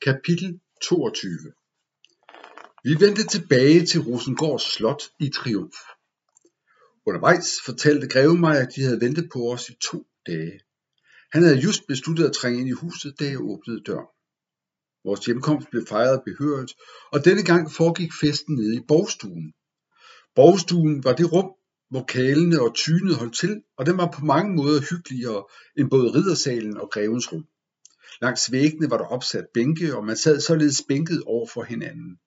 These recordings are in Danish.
Kapitel 22 Vi vendte tilbage til Rosengårds slot i triumf. Undervejs fortalte Greve mig, at de havde ventet på os i to dage. Han havde just besluttet at trænge ind i huset, da jeg åbnede døren. Vores hjemkomst blev fejret behørigt, og denne gang foregik festen nede i borgstuen. Borgstuen var det rum, hvor kalene og tynet holdt til, og den var på mange måder hyggeligere end både riddersalen og grevens rum. Langs væggene var der opsat bænke, og man sad således bænket over for hinanden.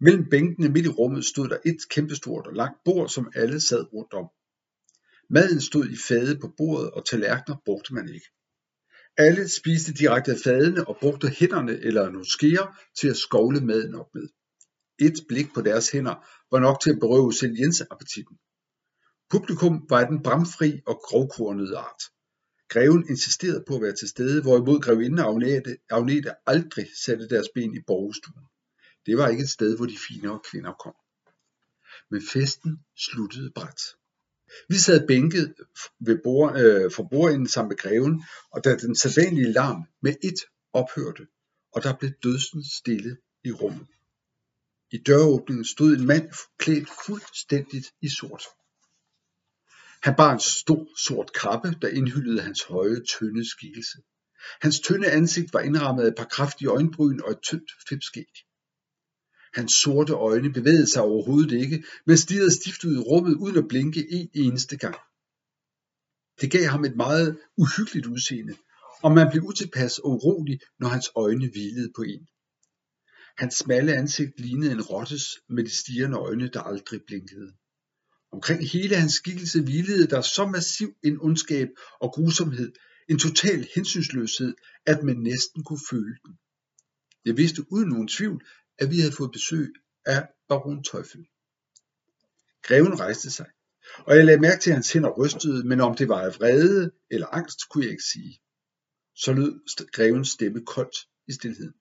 Mellem bænkene midt i rummet stod der et kæmpestort og langt bord, som alle sad rundt om. Maden stod i fade på bordet, og tallerkener brugte man ikke. Alle spiste direkte af fadene og brugte hænderne eller nogle skeer til at skovle maden op med. Et blik på deres hænder var nok til at berøve selv Jens appetitten. Publikum var af den bramfri og grovkornede art. Greven insisterede på at være til stede, hvorimod grevinden Agnete, Agnete aldrig satte deres ben i borgestuen. Det var ikke et sted, hvor de finere kvinder kom. Men festen sluttede bræt. Vi sad bænket ved bord, øh, for bordenden sammen med greven, og da den sædvanlige larm med et ophørte, og der blev dødsens stille i rummet. I døråbningen stod en mand klædt fuldstændigt i sort. Han bar en stor sort kappe, der indhyllede hans høje, tynde skikkelse. Hans tynde ansigt var indrammet af et par kraftige øjenbryn og et tyndt fipskæg. Hans sorte øjne bevægede sig overhovedet ikke, men stirrede stift ud i rummet uden at blinke en eneste gang. Det gav ham et meget uhyggeligt udseende, og man blev utilpas og urolig, når hans øjne hvilede på en. Hans smalle ansigt lignede en rottes med de stirrende øjne, der aldrig blinkede. Omkring hele hans skikkelse hvilede der så massiv en ondskab og grusomhed, en total hensynsløshed, at man næsten kunne føle den. Jeg vidste uden nogen tvivl, at vi havde fået besøg af baron Teufel. Greven rejste sig, og jeg lagde mærke til, at hans hænder rystede, men om det var af vrede eller angst, kunne jeg ikke sige. Så lød grevens stemme koldt i stilheden.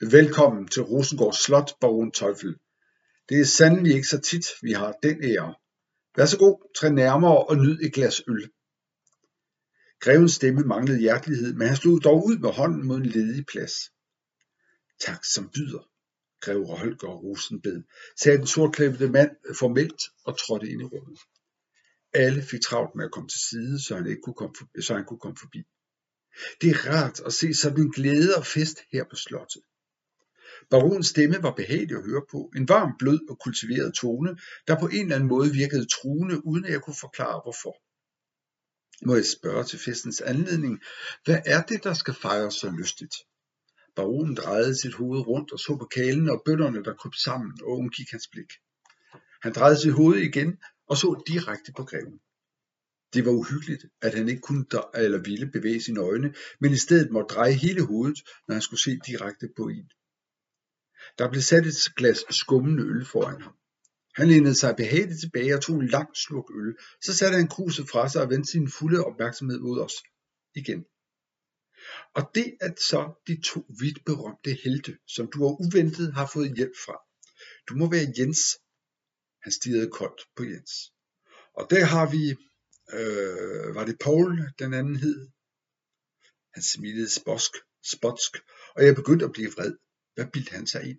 Velkommen til Rosengårds Slot, baron Teufel. Det er sandelig ikke så tit, vi har den ære. Vær så god, træd nærmere og nyd et glas øl. Grevens stemme manglede hjertelighed, men han slog dog ud med hånden mod en ledig plads. Tak som byder, grev Holger Rosenbed, sagde den sortklæbte mand formelt og trådte ind i rummet. Alle fik travlt med at komme til side, så han, ikke kunne komme forbi, så han kunne komme forbi. Det er rart at se sådan en glæde og fest her på slottet. Baronens stemme var behagelig at høre på, en varm, blød og kultiveret tone, der på en eller anden måde virkede truende, uden at jeg kunne forklare hvorfor. Må jeg spørge til festens anledning, hvad er det, der skal fejres så lystigt? Baronen drejede sit hoved rundt og så på kalen og bønderne, der kryb sammen og undgik hans blik. Han drejede sit hoved igen og så direkte på greven. Det var uhyggeligt, at han ikke kunne eller ville bevæge sine øjne, men i stedet måtte dreje hele hovedet, når han skulle se direkte på en. Der blev sat et glas skummende øl foran ham. Han lænede sig behageligt tilbage og tog en lang slurk øl. Så satte han kruset fra sig og vendte sin fulde opmærksomhed mod os igen. Og det er så de to vidt berømte helte, som du har uventet har fået hjælp fra. Du må være Jens. Han stirrede koldt på Jens. Og der har vi, øh, var det Paul, den anden hed? Han smilede sposk, spotsk, og jeg begyndte at blive vred. Hvad bildte han sig ind?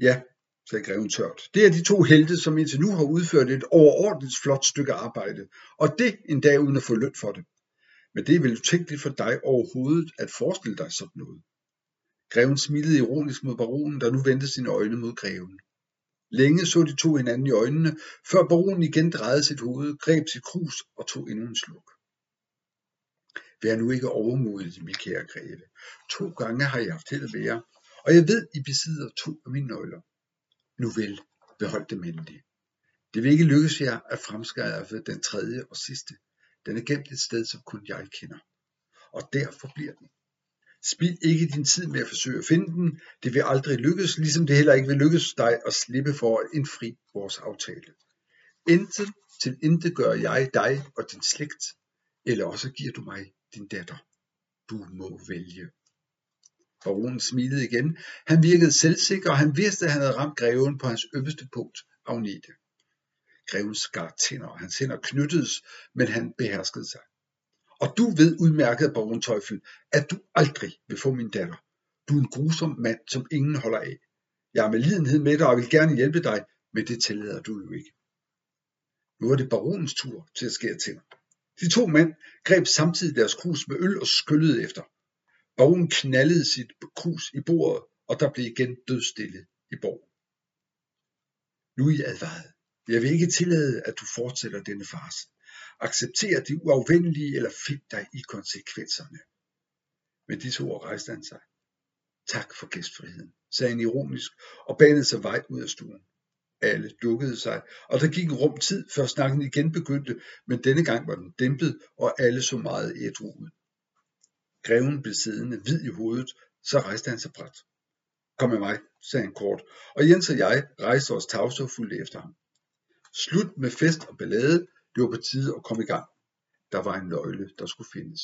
Ja, sagde greven tørt. Det er de to helte, som indtil nu har udført et overordentligt flot stykke arbejde, og det en dag uden at få løn for det. Men det er vel utænkeligt for dig overhovedet at forestille dig sådan noget. Greven smilede ironisk mod baronen, der nu vendte sine øjne mod greven. Længe så de to hinanden i øjnene, før baronen igen drejede sit hoved, greb sit krus og tog endnu en sluk. Vær nu ikke overmodig, min kære greve. To gange har jeg haft held at være, og jeg ved, I besidder to af mine nøgler. Nu vel, behold dem endelig. Det vil ikke lykkes jer at fremskaffe den tredje og sidste. Den er gemt et sted, som kun jeg kender. Og derfor bliver den. Spil ikke din tid med at forsøge at finde den. Det vil aldrig lykkes, ligesom det heller ikke vil lykkes dig at slippe for at indfri vores aftale. Intet til intet gør jeg dig og din slægt, eller også giver du mig din datter. Du må vælge. Baronen smilede igen. Han virkede selvsikker, og han vidste, at han havde ramt greven på hans øverste punkt, Agnete. Greven skar tænder, og hans hænder knyttedes, men han beherskede sig. Og du ved udmærket, baron Teufel, at du aldrig vil få min datter. Du er en grusom mand, som ingen holder af. Jeg er med lidenhed med dig og vil gerne hjælpe dig, men det tillader du jo ikke. Nu er det baronens tur til at skære tænder. De to mænd greb samtidig deres krus med øl og skyllede efter. Bogen knaldede sit krus i bordet, og der blev igen dødstille i borgen. Nu er I advaret. Jeg vil ikke tillade, at du fortsætter denne farse. Accepter det uafvendelige eller find dig i konsekvenserne. Med disse ord rejste han sig. Tak for gæstfriheden, sagde han ironisk og banede sig vej ud af stuen. Alle dukkede sig, og der gik en rum tid, før snakken igen begyndte, men denne gang var den dæmpet, og alle så meget ædru ud. Greven blev siddende hvid i hovedet, så rejste han sig bræt. Kom med mig, sagde han kort, og Jens og jeg rejste os tavse og fulgte efter ham. Slut med fest og ballade, det var på tide at komme i gang. Der var en nøgle, der skulle findes.